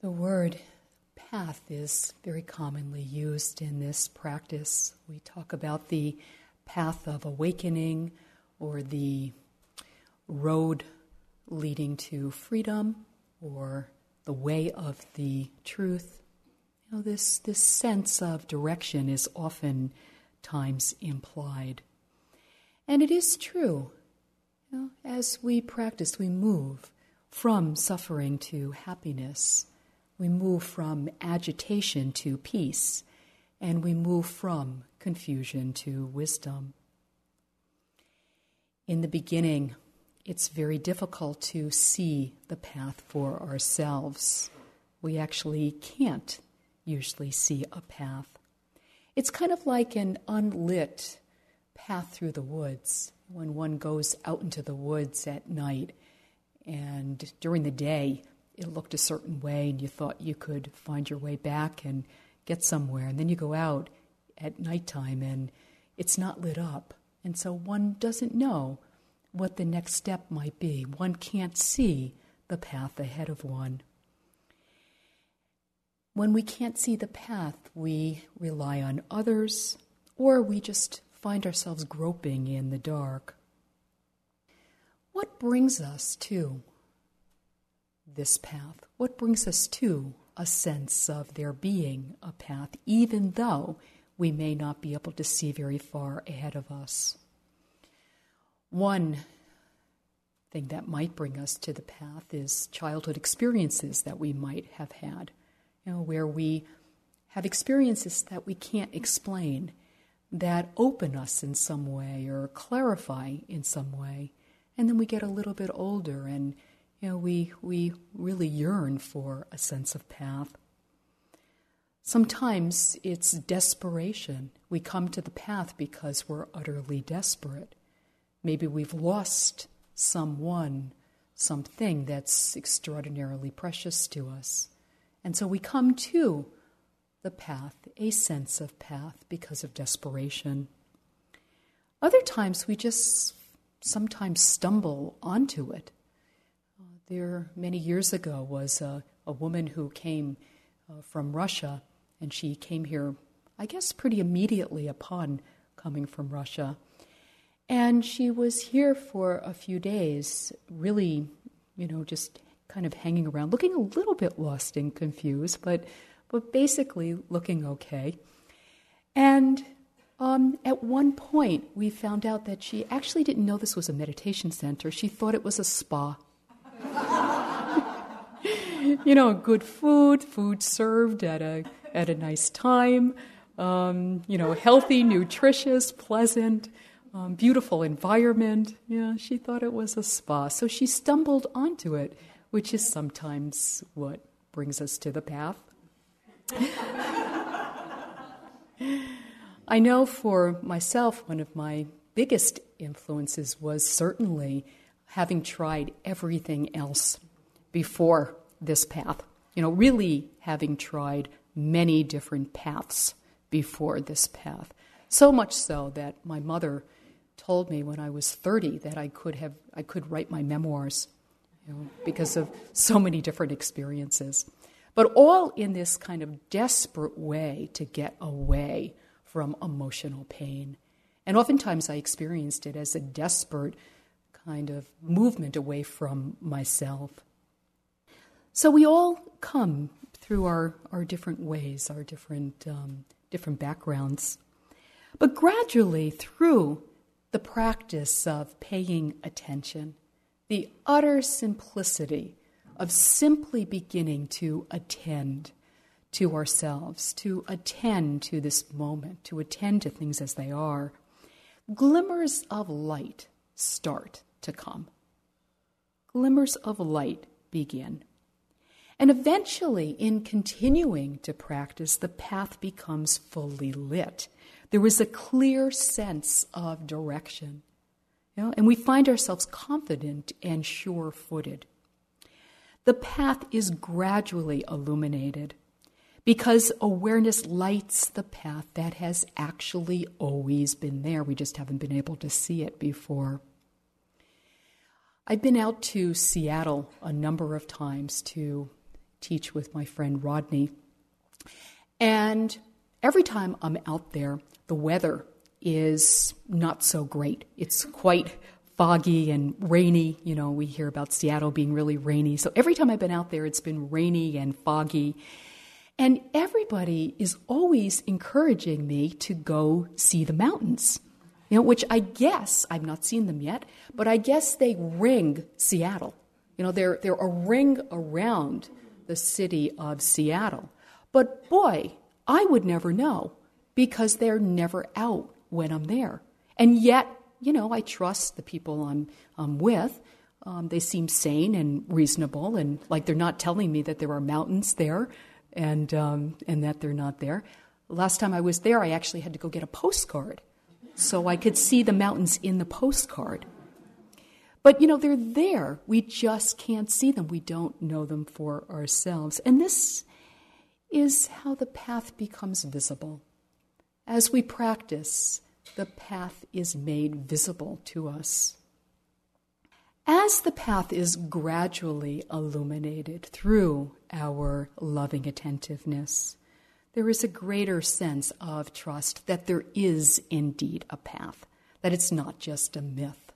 The word path is very commonly used in this practice. We talk about the path of awakening or the road leading to freedom or the way of the truth. You know, this, this sense of direction is often times implied. And it is true. You know, as we practice, we move from suffering to happiness we move from agitation to peace, and we move from confusion to wisdom. In the beginning, it's very difficult to see the path for ourselves. We actually can't usually see a path. It's kind of like an unlit path through the woods when one goes out into the woods at night and during the day it looked a certain way and you thought you could find your way back and get somewhere. And then you go out at nighttime and it's not lit up. And so one doesn't know what the next step might be. One can't see the path ahead of one. When we can't see the path, we rely on others or we just find ourselves groping in the dark. What brings us to this path? What brings us to a sense of there being a path, even though we may not be able to see very far ahead of us? One thing that might bring us to the path is childhood experiences that we might have had, you know, where we have experiences that we can't explain that open us in some way or clarify in some way. And then we get a little bit older and you know, we, we really yearn for a sense of path. Sometimes it's desperation. We come to the path because we're utterly desperate. Maybe we've lost someone, something that's extraordinarily precious to us. And so we come to the path, a sense of path, because of desperation. Other times we just sometimes stumble onto it there, many years ago, was a, a woman who came uh, from Russia, and she came here, I guess, pretty immediately upon coming from Russia. And she was here for a few days, really, you know, just kind of hanging around, looking a little bit lost and confused, but, but basically looking okay. And um, at one point, we found out that she actually didn't know this was a meditation center. She thought it was a spa. you know, good food, food served at a at a nice time, um, you know, healthy, nutritious, pleasant, um, beautiful environment. Yeah, she thought it was a spa, so she stumbled onto it, which is sometimes what brings us to the path. I know for myself, one of my biggest influences was certainly having tried everything else before this path. You know, really having tried many different paths before this path. So much so that my mother told me when I was 30 that I could have I could write my memoirs, you know, because of so many different experiences. But all in this kind of desperate way to get away from emotional pain. And oftentimes I experienced it as a desperate kind of movement away from myself. So we all come through our, our different ways, our different, um, different backgrounds. But gradually, through the practice of paying attention, the utter simplicity of simply beginning to attend to ourselves, to attend to this moment, to attend to things as they are, glimmers of light start to come. Glimmers of light begin. And eventually, in continuing to practice, the path becomes fully lit. There is a clear sense of direction. You know, and we find ourselves confident and sure footed. The path is gradually illuminated because awareness lights the path that has actually always been there. We just haven't been able to see it before. I've been out to Seattle a number of times to teach with my friend Rodney. And every time I'm out there, the weather is not so great. It's quite foggy and rainy. You know, we hear about Seattle being really rainy. So every time I've been out there, it's been rainy and foggy. And everybody is always encouraging me to go see the mountains, you know, which I guess, I've not seen them yet, but I guess they ring Seattle. You know, they're, they're a ring around the city of Seattle. But boy, I would never know because they're never out when I'm there. And yet, you know, I trust the people I'm, I'm with. Um, they seem sane and reasonable, and like they're not telling me that there are mountains there and, um, and that they're not there. Last time I was there, I actually had to go get a postcard so I could see the mountains in the postcard. But, you know, they're there. We just can't see them. We don't know them for ourselves. And this is how the path becomes visible. As we practice, the path is made visible to us. As the path is gradually illuminated through our loving attentiveness, there is a greater sense of trust that there is indeed a path, that it's not just a myth.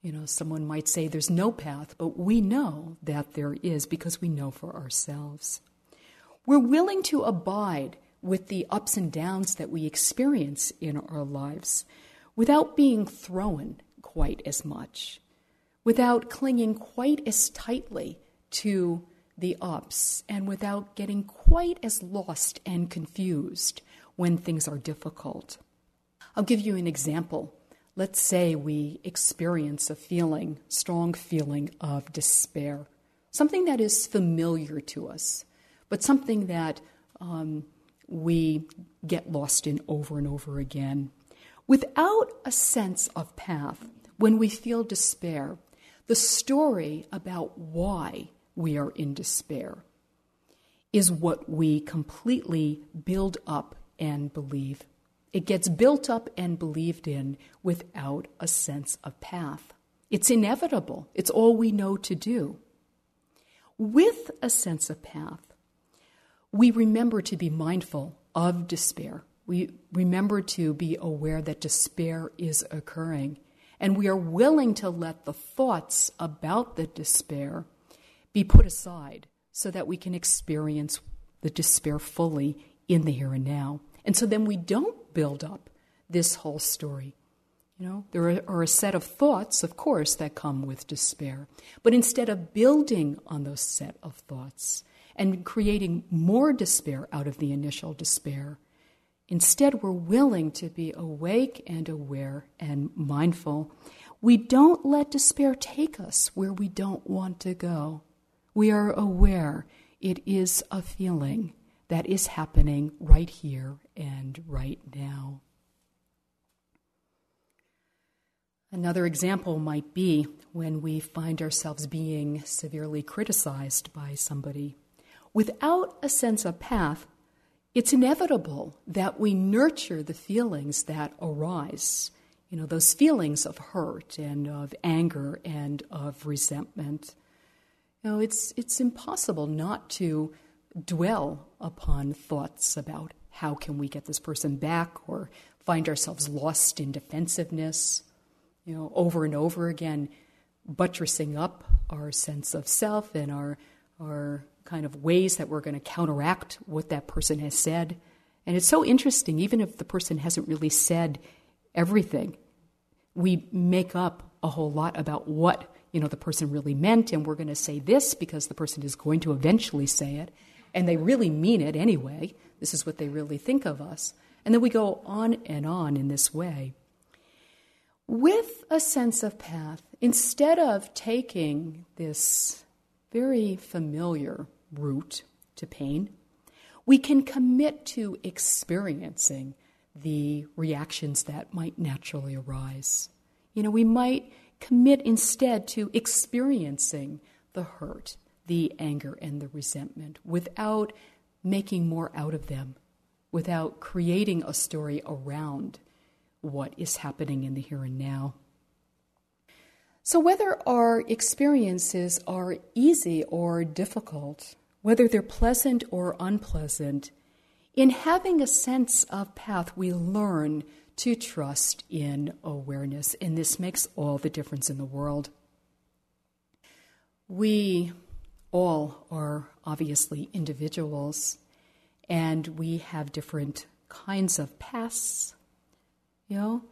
You know, someone might say there's no path, but we know that there is because we know for ourselves. We're willing to abide with the ups and downs that we experience in our lives without being thrown quite as much, without clinging quite as tightly to the ups, and without getting quite as lost and confused when things are difficult. I'll give you an example. Let's say we experience a feeling, strong feeling of despair, something that is familiar to us, but something that um, we get lost in over and over again. Without a sense of path, when we feel despair, the story about why we are in despair is what we completely build up and believe. It gets built up and believed in without a sense of path. It's inevitable, it's all we know to do. With a sense of path, we remember to be mindful of despair. We remember to be aware that despair is occurring. And we are willing to let the thoughts about the despair be put aside so that we can experience the despair fully in the here and now. And so then we don't build up this whole story. You know, there are, a set of thoughts, of course, that come with despair. But instead of building on those set of thoughts, and creating more despair out of the initial despair. Instead, we're willing to be awake and aware and mindful. We don't let despair take us where we don't want to go. We are aware it is a feeling that is happening right here and right now. Another example might be when we find ourselves being severely criticized by somebody without a sense of path, it's inevitable that we nurture the feelings that arise. You know, those feelings of hurt and of anger and of resentment. Know, it's, it's impossible not to dwell upon thoughts about how can we get this person back or find ourselves lost in defensiveness, you know, over and over again, buttressing up our sense of self and our, our kind of ways that we're going to counteract what that person has said. And it's so interesting, even if the person hasn't really said everything, we make up a whole lot about what you know the person really meant, and we're going to say this because the person is going to eventually say it, and they really mean it anyway. This is what they really think of us. And then we go on and on in this way. With a sense of path, instead of taking this very familiar route to pain, we can commit to experiencing the reactions that might naturally arise. You know, we might commit instead to experiencing the hurt, the anger, and the resentment without making more out of them, without creating a story around what is happening in the here and now. So, whether our experiences are easy or difficult, whether they're pleasant or unpleasant, in having a sense of path, we learn to trust in awareness, and this makes all the difference in the world. We all are obviously individuals, and we have different kinds of paths, you know?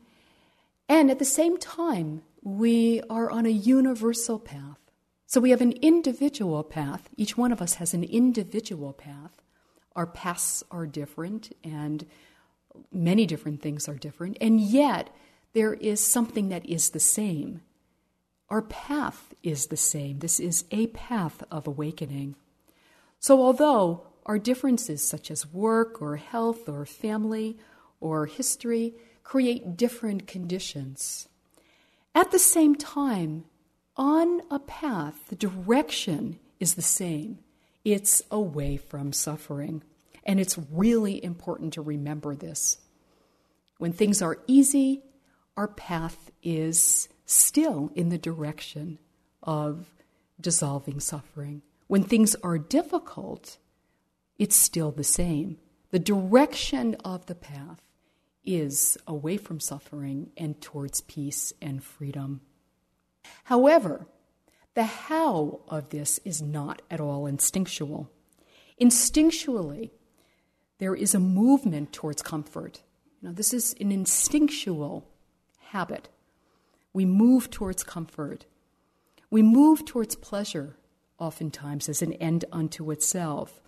And at the same time, we are on a universal path. So we have an individual path. Each one of us has an individual path. Our paths are different, and many different things are different, and yet there is something that is the same. Our path is the same. This is a path of awakening. So, although our differences, such as work or health or family or history, create different conditions, at the same time, on a path, the direction is the same. It's away from suffering. And it's really important to remember this. When things are easy, our path is still in the direction of dissolving suffering. When things are difficult, it's still the same. The direction of the path is away from suffering and towards peace and freedom. However, the how of this is not at all instinctual. Instinctually, there is a movement towards comfort. Now, this is an instinctual habit. We move towards comfort. We move towards pleasure, oftentimes as an end unto itself.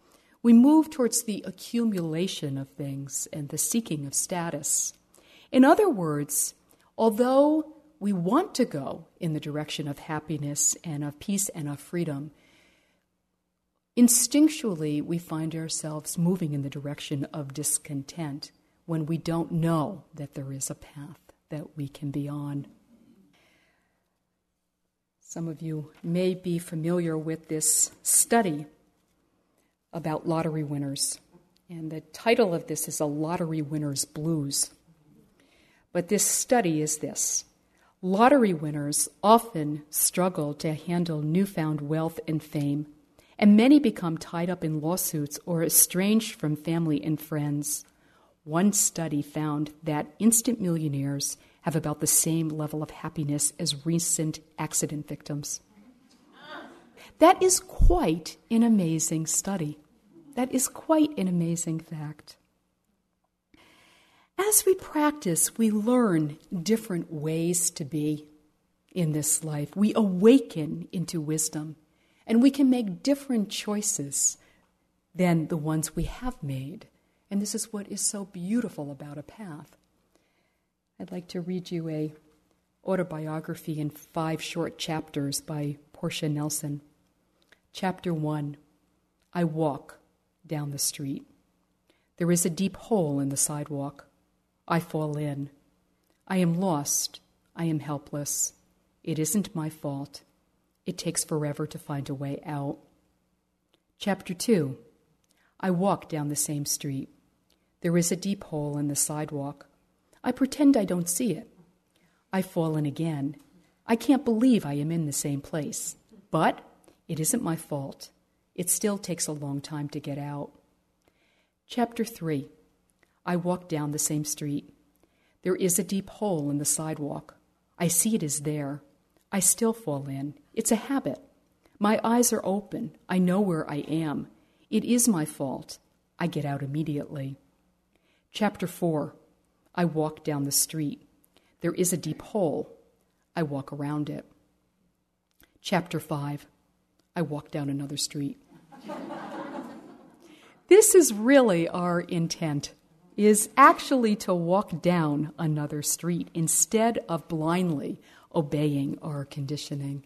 We move towards the accumulation of things and the seeking of status. In other words, although we want to go in the direction of happiness and of peace and of freedom, instinctually we find ourselves moving in the direction of discontent when we don't know that there is a path that we can be on. Some of you may be familiar with this study about lottery winners, and the title of this is A Lottery Winner's Blues. But this study is this Lottery winners often struggle to handle newfound wealth and fame and many become tied up in lawsuits or estranged from family and friends. One study found that instant millionaires have about the same level of happiness as recent accident victims. That is quite an amazing study. That is quite an amazing fact. As we practice, we learn different ways to be in this life. We awaken into wisdom. And we can make different choices than the ones we have made. And this is what is so beautiful about a path. I'd like to read you a autobiography in five short chapters by Portia Nelson. Chapter 1 I walk down the street. There is a deep hole in the sidewalk. I fall in. I am lost. I am helpless. It isn't my fault. It takes forever to find a way out. Chapter 2 I walk down the same street. There is a deep hole in the sidewalk. I pretend I don't see it. I fall in again. I can't believe I am in the same place. But it isn't my fault. It still takes a long time to get out. Chapter 3 I walk down the same street. There is a deep hole in the sidewalk. I see it is there. I still fall in. It's a habit. My eyes are open. I know where I am. It is my fault. I get out immediately. Chapter 4 I walk down the street. There is a deep hole. I walk around it. Chapter 5 I walk down another street. this is really our intent is actually to walk down another street instead of blindly obeying our conditioning.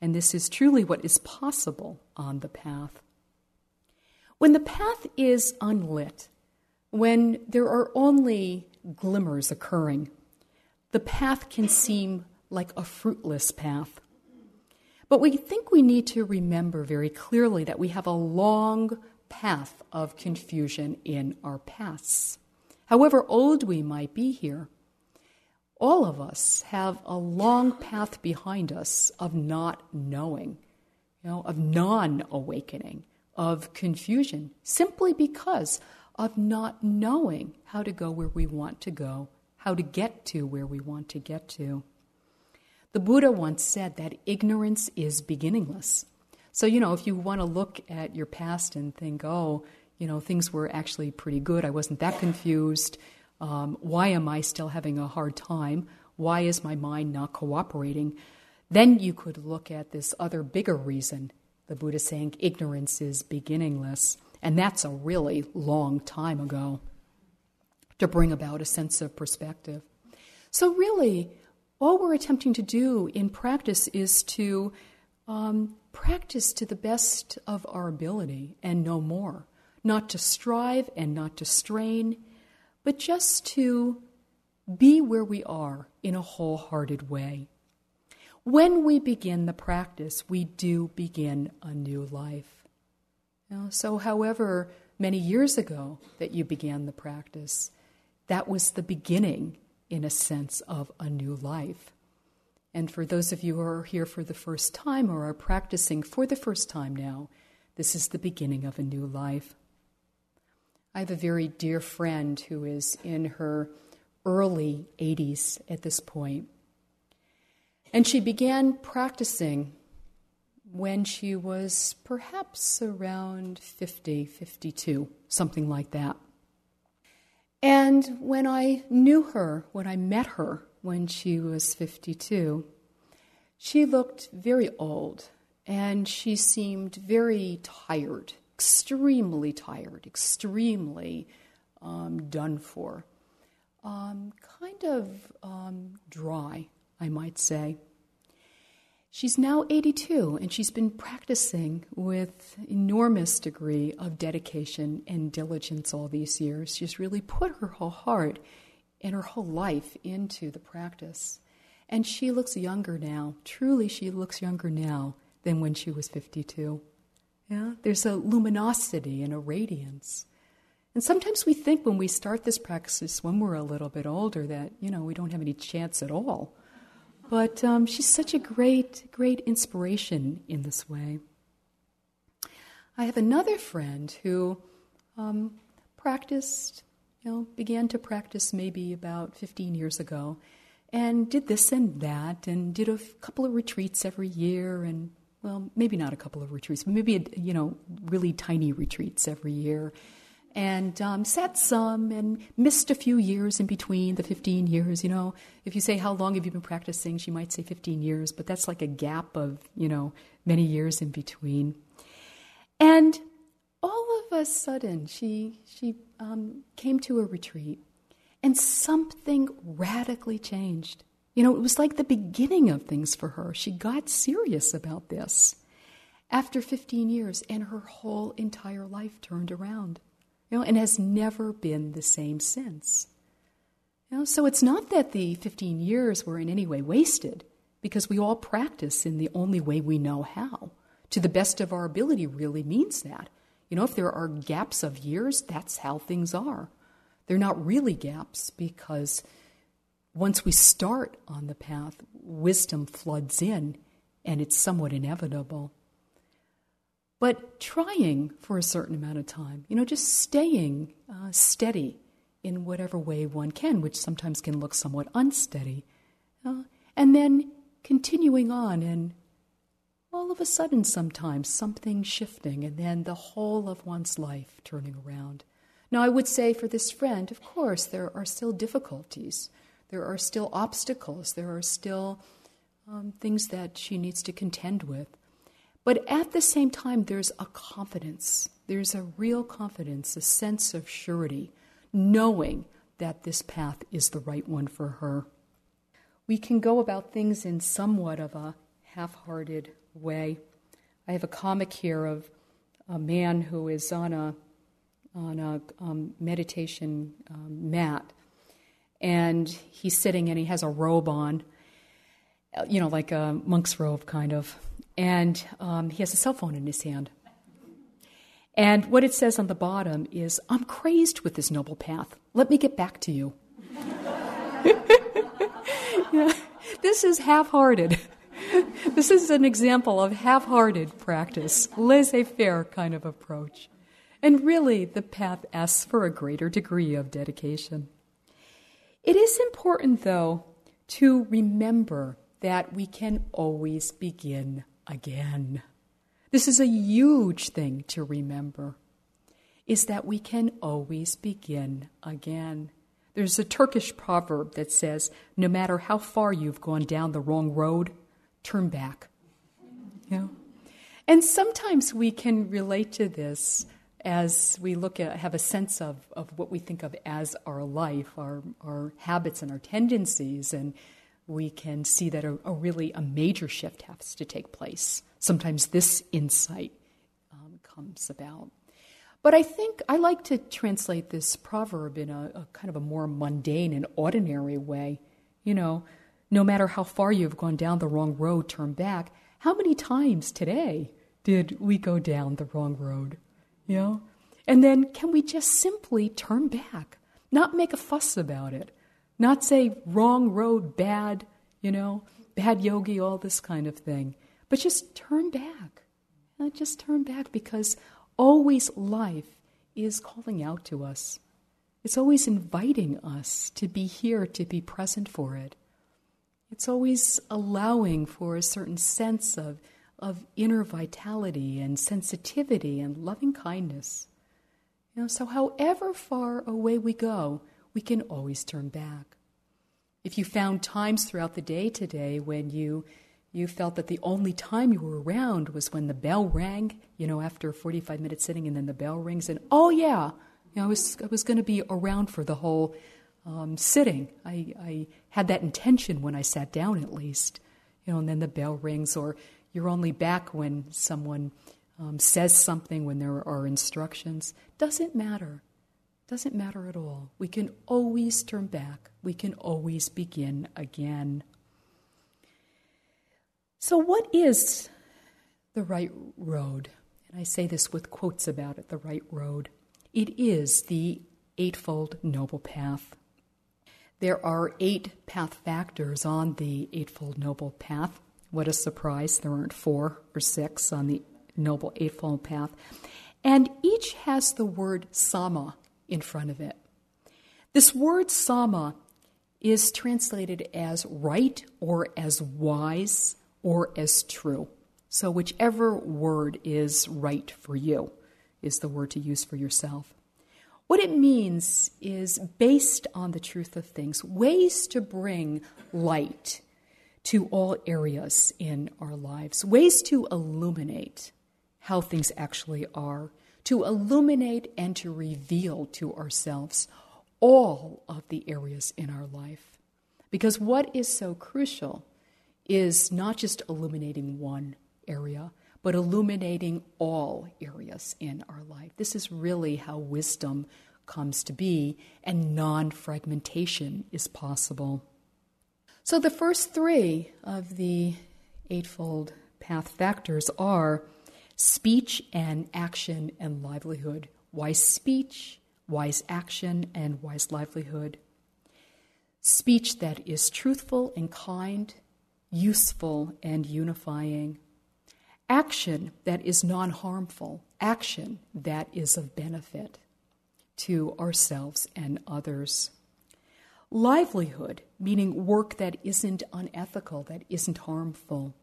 And this is truly what is possible on the path. When the path is unlit, when there are only glimmers occurring, the path can seem like a fruitless path. But we think we need to remember very clearly that we have a long path of confusion in our paths. However old we might be here, all of us have a long path behind us of not knowing, you know, of non awakening. of confusion simply because of not knowing how to go where we want to go, how to get to where we want to get to. The Buddha once said that ignorance is beginningless. So, you know, if you want to look at your past and think, oh, you know, things were actually pretty good, I wasn't that confused, um, why am I still having a hard time? Why is my mind not cooperating? Then you could look at this other bigger reason. The Buddha saying ignorance is beginningless. And that's a really long time ago to bring about a sense of perspective. So, really, all we're attempting to do in practice is to um, practice to the best of our ability and no more. Not to strive and not to strain, but just to be where we are in a wholehearted way. When we begin the practice, we do begin a new life. Now, so, however many years ago that you began the practice, that was the beginning, in a sense, of a new life. And for those of you who are here for the first time or are practicing for the first time now, this is the beginning of a new life. I have a very dear friend who is in her early 80s at this point. And she began practicing when she was perhaps around 50, 52, something like that. And when I knew her, when I met her when she was 52, she looked very old and she seemed very tired, extremely tired, extremely um, done for, um, kind of um, dry, I might say. She's now 82 and she's been practicing with enormous degree of dedication and diligence all these years. She's really put her whole heart and her whole life into the practice. And she looks younger now. Truly, she looks younger now than when she was 52. Yeah? There's a luminosity and a radiance. And sometimes we think when we start this practice when we're a little bit older that, you know, we don't have any chance at all. But um, she's such a great, great inspiration in this way. I have another friend who um, practiced, you know, began to practice maybe about 15 years ago and did this and that and did a couple of retreats every year and well maybe not a couple of retreats but maybe a, you know really tiny retreats every year and um, sat some and missed a few years in between the 15 years. You know, if you say, How long have you been practicing? She might say 15 years, but that's like a gap of, you know, many years in between. And all of a sudden, she, she um, came to a retreat and something radically changed. You know, it was like the beginning of things for her. She got serious about this after 15 years, and her whole entire life turned around you know, and has never been the same since. You know, so it's not that the 15 years were in any way wasted, because we all practice in the only way we know how. To the best of our ability really means that. You know, if there are gaps of years, that's how things are. They're not really gaps because once we start on the path, wisdom floods in and it's somewhat inevitable but trying for a certain amount of time, you know, just staying uh, steady in whatever way one can, which sometimes can look somewhat unsteady, uh, and then continuing on and all of a sudden sometimes something shifting and then the whole of one's life turning around. Now, I would say for this friend, of course, there are still difficulties, there are still obstacles, there are still um, things that she needs to contend with. But at the same time, there's a confidence. There's a real confidence, a sense of surety, knowing that this path is the right one for her. We can go about things in somewhat of a half hearted way. I have a comic here of a man who is on a, on a um, meditation um, mat, and he's sitting and he has a robe on, you know, like a monk's robe, kind of and um, he has a cell phone in his hand. And what it says on the bottom is, I'm crazed with this noble path. Let me get back to you. yeah, this is half hearted. this is an example of half hearted practice, laissez faire kind of approach. And really, the path asks for a greater degree of dedication. It is important, though, to remember that we can always begin again. This is a huge thing to remember, is that we can always begin again. There's a Turkish proverb that says, no matter how far you've gone down the wrong road, turn back. You know? And sometimes we can relate to this as we look at, have a sense of, of what we think of as our life, our, our habits and our tendencies, and we can see that a, a really a major shift has to take place. Sometimes this insight um, comes about. But I think I like to translate this proverb in a, a kind of a more mundane and ordinary way. You know, no matter how far you've gone down the wrong road, turn back. How many times today did we go down the wrong road? You know? And then can we just simply turn back? Not make a fuss about it. Not say wrong road, bad, you know, bad yogi, all this kind of thing. But just turn back. Uh, just turn back because always life is calling out to us. It's always inviting us to be here, to be present for it. It's always allowing for a certain sense of, of inner vitality and sensitivity and loving kindness. You know, so however far away we go, we can always turn back. If you found times throughout the day today when you you felt that the only time you were around was when the bell rang, you know, after 45 minutes sitting and then the bell rings and oh yeah, you know, I was I was going to be around for the whole um, sitting. I, I had that intention when I sat down, at least. You know, and then the bell rings, or you're only back when someone um, says something, when there are instructions. Doesn't matter. Doesn't matter at all. We can always turn back. We can always begin again. So, what is the right road? And I say this with quotes about it the right road. It is the Eightfold Noble Path. There are eight path factors on the Eightfold Noble Path. What a surprise, there aren't four or six on the Noble Eightfold Path. And each has the word samma in front of it. This word samma is translated as right or as wise or as true. So, whichever word is right for you is the word to use for yourself. What it means is based on the truth of things, ways to bring light to all areas in our lives, ways to illuminate how things actually are, to illuminate and to reveal to ourselves all of the areas in our life. Because what is so crucial is not just illuminating one area, but illuminating all areas in our life. This is really how wisdom comes to be, and non fragmentation is possible. So, the first three of the Eightfold Path factors are speech and action and livelihood, wise speech, wise action, and wise livelihood. Speech that is truthful and kind, useful and unifying. Action that is non harmful, action that is of benefit to ourselves and others. Livelihood, meaning work that isn't unethical, that isn't harmful.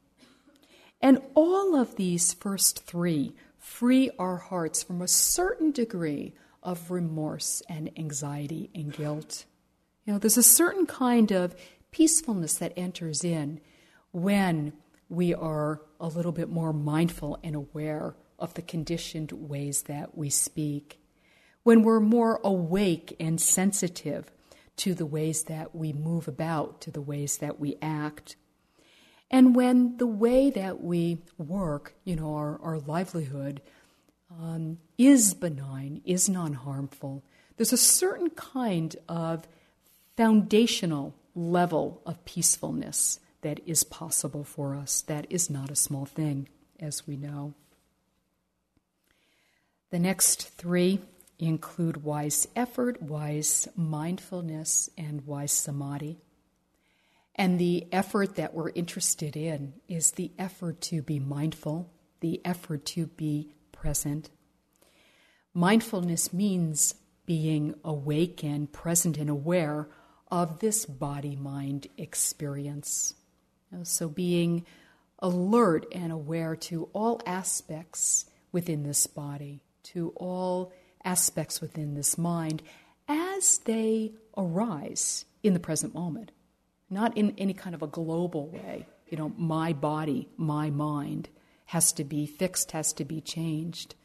And all of these first three free our hearts from a certain degree of remorse and anxiety and guilt. You know, there's a certain kind of peacefulness that enters in when we are a little bit more mindful and aware of the conditioned ways that we speak, when we're more awake and sensitive to the ways that we move about, to the ways that we act, and when the way that we work, you know, our, our livelihood, um, is benign, is non harmful, there's a certain kind of foundational level of peacefulness that is possible for us. That is not a small thing, as we know. The next three include wise effort, wise mindfulness, and wise samadhi. And the effort that we're interested in is the effort to be mindful, the effort to be present. Mindfulness means being awake and present and aware of this body mind experience. So, being alert and aware to all aspects within this body, to all aspects within this mind as they arise in the present moment not in any kind of a global way. You know, my body, my mind has to be fixed, has to be changed.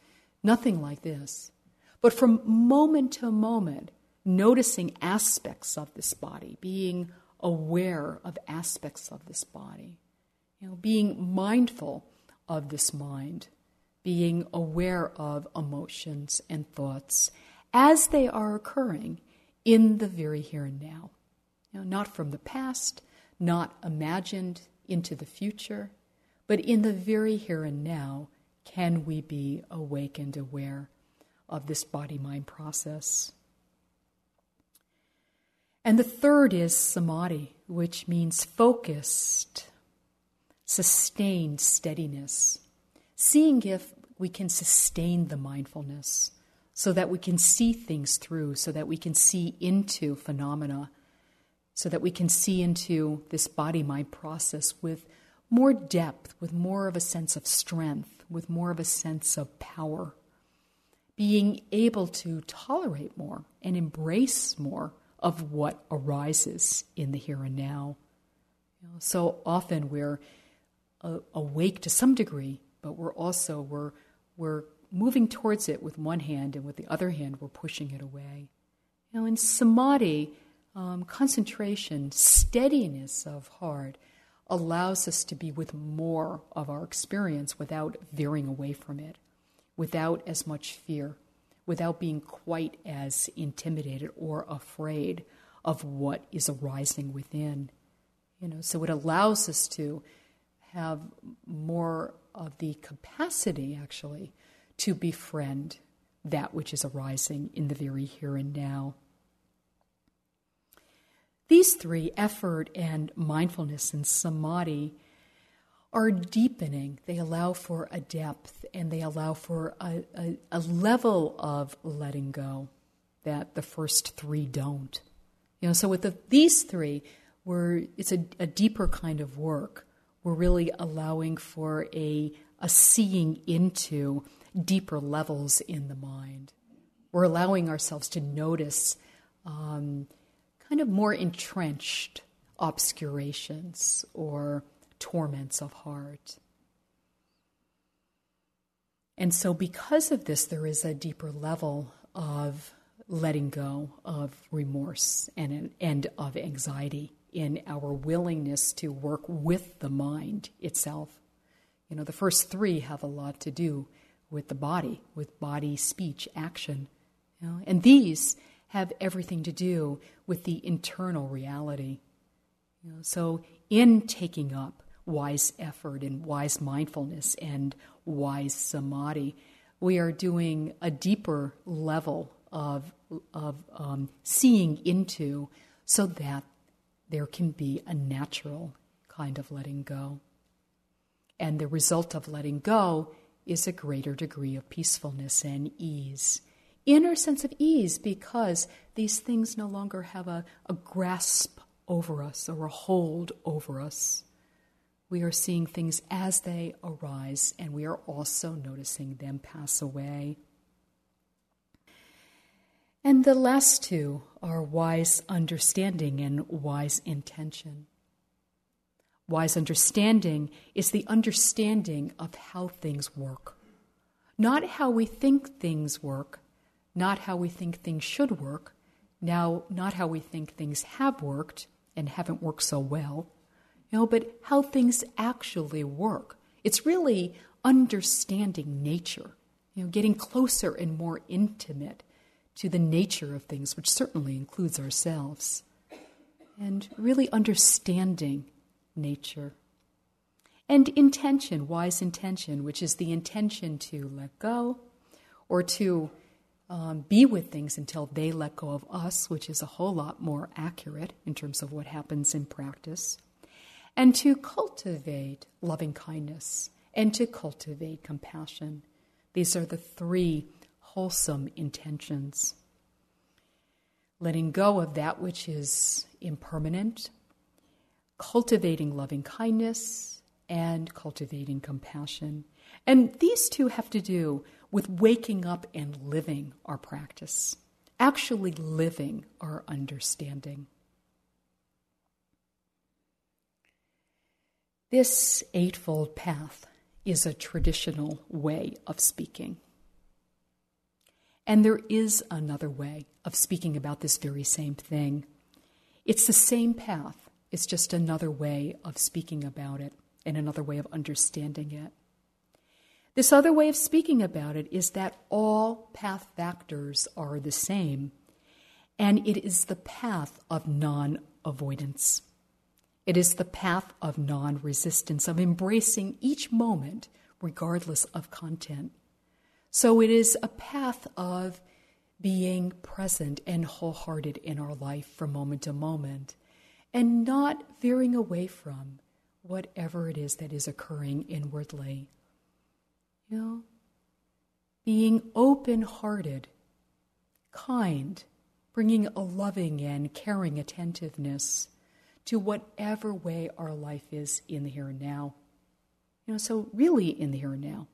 Nothing like this. But from moment to moment, noticing aspects of this body, being aware of aspects of this body, you know, being mindful of this mind, being aware of emotions and thoughts as they are occurring in the very here and now. Not from the past, not imagined into the future, but in the very here and now can we be awake and aware of this body mind process. And the third is samadhi, which means focused, sustained steadiness. Seeing if we can sustain the mindfulness so that we can see things through, so that we can see into phenomena so that we can see into this body mind process with more depth, with more of a sense of strength, with more of a sense of power. Being able to tolerate more and embrace more of what arises in the here and now. You know, so often we're uh, awake to some degree, but we're also we're we're moving towards it with one hand, and with the other hand we're pushing it away. Know, in samadhi, um, concentration, steadiness of heart allows us to be with more of our experience without veering away from it, without as much fear, without being quite as intimidated or afraid of what is arising within. You know, so it allows us to have more of the capacity actually to befriend that which is arising in the very here and now. These three, effort and mindfulness and samadhi, are deepening. They allow for a depth and they allow for a, a, a level of letting go that the first three don't. You know, so with the, these three, we're, it's a, a deeper kind of work. We're really allowing for a, a seeing into deeper levels in the mind. We're allowing ourselves to notice um, kind of more entrenched obscurations or torments of heart. And so, because of this, there is a deeper level of letting go of remorse and, an and of anxiety in our willingness to work with the mind itself. You know, the first three have a lot to do with the body, with body, speech, action. You know? And these have everything to do with the internal reality. You know, so, in taking up wise effort and wise mindfulness and wise samadhi, we are doing a deeper level of, of um, seeing into so that there can be a natural kind of letting go. And the result of letting go is a greater degree of peacefulness and ease inner sense of ease because these things no longer have a, a grasp over us or a hold over us. We are seeing things as they arise, and we are also noticing them pass away. And the last two are wise understanding and wise intention. Wise understanding is the understanding of how things work, not how we think things work, not how we think things should work, now not how we think things have worked and haven't worked so well, you know, but how things actually work. It's really understanding nature, you know, getting closer and more intimate to the nature of things, which certainly includes ourselves, and really understanding nature. And intention, wise intention, which is the intention to let go or to um, be with things until they let go of us, which is a whole lot more accurate in terms of what happens in practice. and to cultivate loving kindness and to cultivate compassion. These are the three wholesome intentions. Letting go of that which is impermanent, cultivating loving kindness, and cultivating compassion. And these two have to do with waking up and living our practice, actually living our understanding. This Eightfold Path is a traditional way of speaking. And there is another way of speaking about this very same thing. It's the same path, it's just another way of speaking about it and another way of understanding it. This other way of speaking about it is that all path factors are the same, and it is the path of non avoidance. It is the path of non resistance, of embracing each moment regardless of content. So it is a path of being present and wholehearted in our life from moment to moment and not veering away from whatever it is that is occurring inwardly. You know, being open hearted, kind, bringing a loving and caring attentiveness to whatever way our life is in the here and now. You know, so really in the here and now,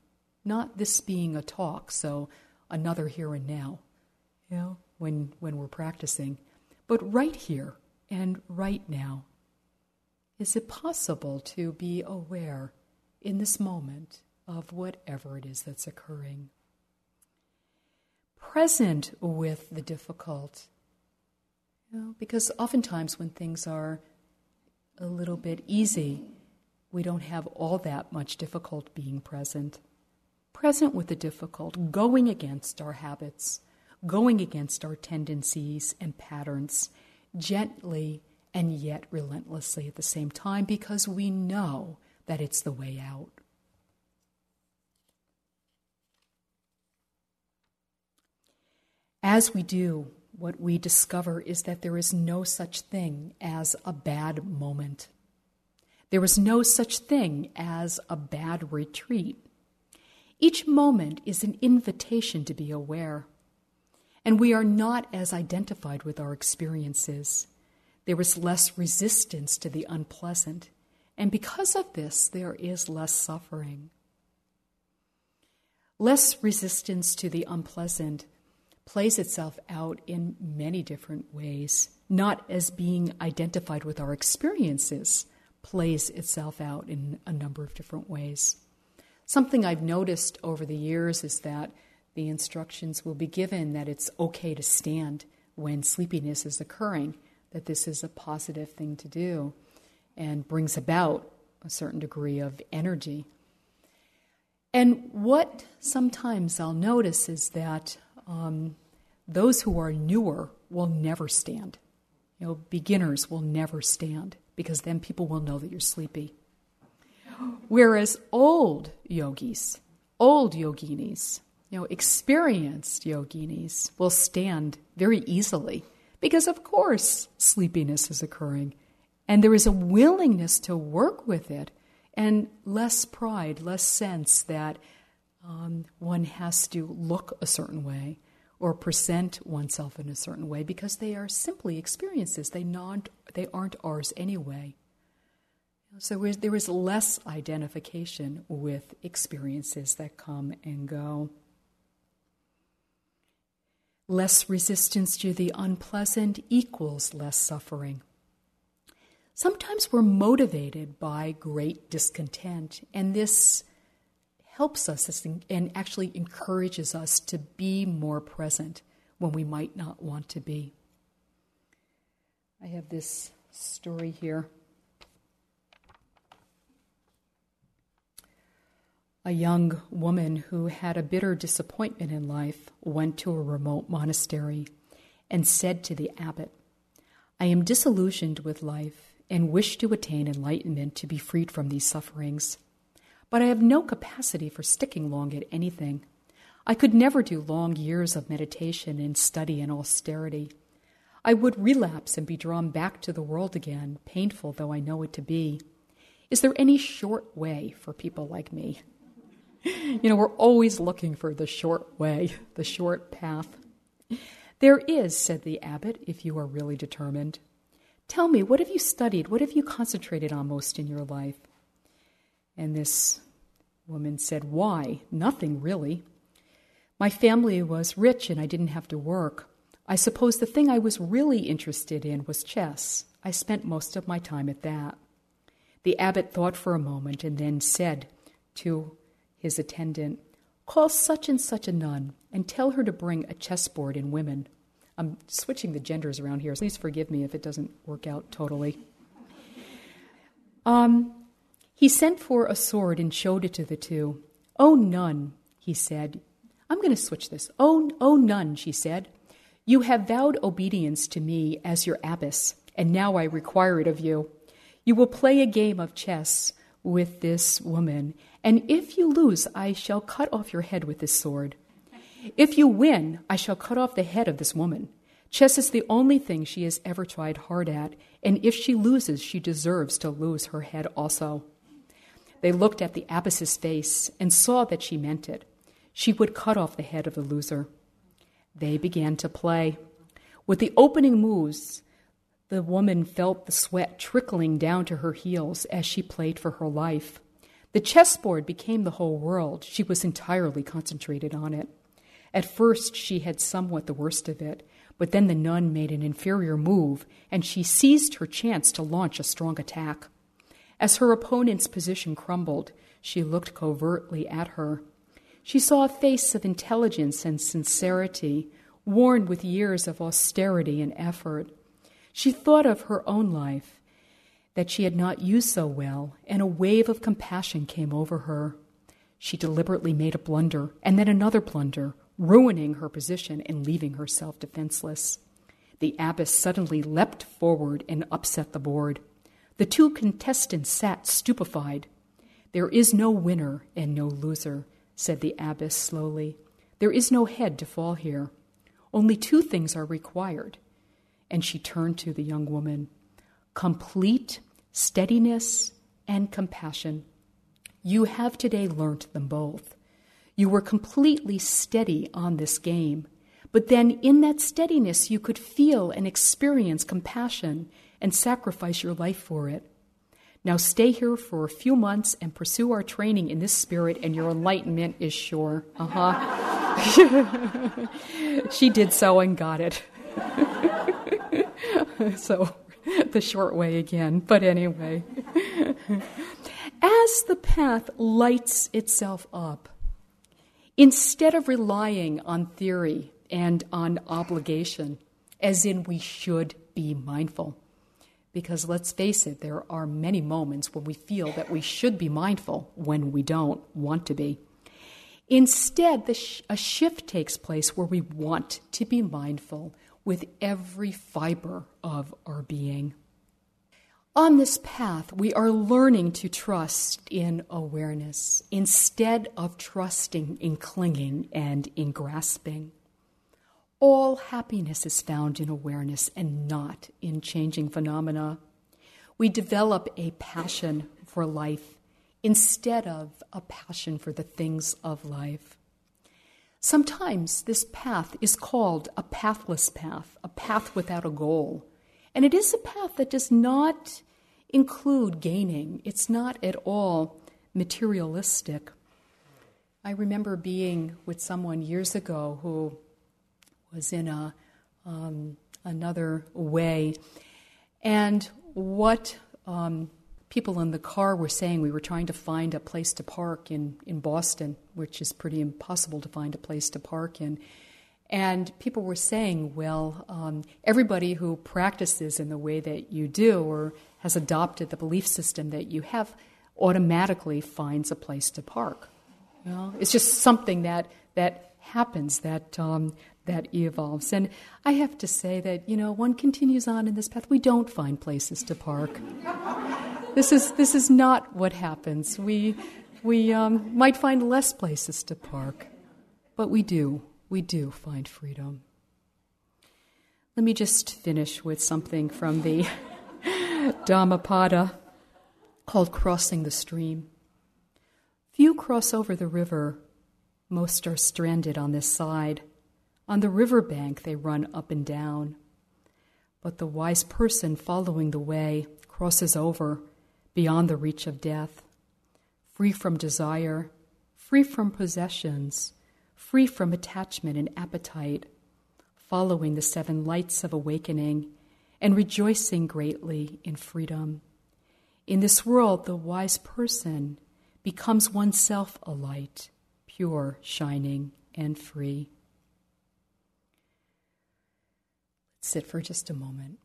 not this being a talk, so another here and now, you know, when, when we're practicing, but right here and right now. Is it possible to be aware in this moment of whatever it is that's occurring? Present with the difficult. You know, because oftentimes when things are a little bit easy, we don't have all that much difficult being present. Present with the difficult, going against our habits, going against our tendencies and patterns, gently and yet relentlessly at the same time, because we know that it's the way out. As we do, what we discover is that there is no such thing as a bad moment. There is no such thing as a bad retreat. Each moment is an invitation to be aware. And we are not as identified with our experiences. There is less resistance to the unpleasant. And because of this, there is less suffering. Less resistance to the unpleasant plays itself out in many different ways, not as being identified with our experiences, plays itself out in a number of different ways. Something I've noticed over the years is that the instructions will be given that it's okay to stand when sleepiness is occurring, that this is a positive thing to do and brings about a certain degree of energy. And what sometimes I'll notice is that um, those who are newer will never stand. You know, beginners will never stand because then people will know that you're sleepy. Whereas old yogis, old yoginis, you know, experienced yoginis will stand very easily because, of course, sleepiness is occurring. And there is a willingness to work with it and less pride, less sense that um, one has to look a certain way or present oneself in a certain way because they are simply experiences. They, not, they aren't ours anyway. So there is less identification with experiences that come and go. Less resistance to the unpleasant equals less suffering. Sometimes we're motivated by great discontent, and this helps us and actually encourages us to be more present when we might not want to be. I have this story here. A young woman who had a bitter disappointment in life went to a remote monastery and said to the abbot, I am disillusioned with life and wish to attain enlightenment to be freed from these sufferings but I have no capacity for sticking long at anything. I could never do long years of meditation and study and austerity. I would relapse and be drawn back to the world again, painful though I know it to be. Is there any short way for people like me? You know, we're always looking for the short way, the short path. There is, said the abbot, if you are really determined. Tell me, what have you studied? What have you concentrated on most in your life? And this woman said, Why? Nothing really. My family was rich and I didn't have to work. I suppose the thing I was really interested in was chess. I spent most of my time at that. The abbot thought for a moment and then said to his attendant, Call such and such a nun and tell her to bring a chessboard and women. I'm switching the genders around here. Please forgive me if it doesn't work out totally. Um, he sent for a sword and showed it to the two. Oh, nun, he said. I'm going to switch this. Oh, oh, nun, she said. You have vowed obedience to me as your abbess, and now I require it of you. You will play a game of chess with this woman, and if you lose, I shall cut off your head with this sword. If you win, I shall cut off the head of this woman. Chess is the only thing she has ever tried hard at, and if she loses, she deserves to lose her head also. They looked at the abbess's face and saw that she meant it. She would cut off the head of the loser. They began to play. With the opening moves, the woman felt the sweat trickling down to her heels as she played for her life. The chessboard became the whole world. She was entirely concentrated on it. At first, she had somewhat the worst of it, but then the nun made an inferior move, and she seized her chance to launch a strong attack. As her opponent's position crumbled, she looked covertly at her. She saw a face of intelligence and sincerity, worn with years of austerity and effort. She thought of her own life, that she had not used so well, and a wave of compassion came over her. She deliberately made a blunder, and then another blunder, ruining her position and leaving herself defenseless. The abbess suddenly leapt forward and upset the board. The two contestants sat stupefied. There is no winner and no loser, said the abbess slowly. There is no head to fall here. Only two things are required and she turned to the young woman complete steadiness and compassion. You have today learnt them both. You were completely steady on this game, but then in that steadiness, you could feel and experience compassion and sacrifice your life for it. Now stay here for a few months and pursue our training in this spirit, and your enlightenment is sure. Uh huh. she did so and got it. so the short way again. But anyway, as the path lights itself up, instead of relying on theory and on obligation, as in we should be mindful, because let's face it, there are many moments when we feel that we should be mindful when we don't want to be. Instead, sh- a shift takes place where we want to be mindful with every fiber of our being. On this path, we are learning to trust in awareness instead of trusting in clinging and in grasping. All happiness is found in awareness and not in changing phenomena. We develop a passion for life instead of a passion for the things of life. Sometimes this path is called a pathless path, a path without a goal. And it is a path that does not include gaining, it's not at all materialistic. I remember being with someone years ago who was in a, um, another way, and what um, people in the car were saying we were trying to find a place to park in, in Boston, which is pretty impossible to find a place to park in. And people were saying, well, um, everybody who practices in the way that you do or has adopted the belief system that you have automatically finds a place to park. You know? It's just something that, that happens, that, um, that evolves. And I have to say that, you know, one continues on in this path. We don't find places to park. This, is, this is not what happens. We, we um, might find less places to park, but we do. We do find freedom. Let me just finish with something from the Dhammapada. called Crossing the Stream. Few cross over the river, most are stranded on this side. On the river bank they run up and down. But the wise person following the way crosses over beyond the reach of death, free from desire, free from possessions, free from attachment and appetite, following the seven lights of awakening and rejoicing greatly in freedom. In this world, the wise person becomes oneself a light, pure, shining, and free. Sit for just a moment.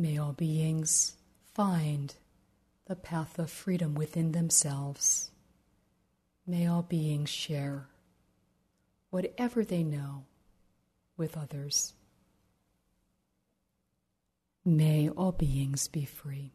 May all beings find the path of freedom within themselves. May all beings share whatever they know with others. May all beings be free.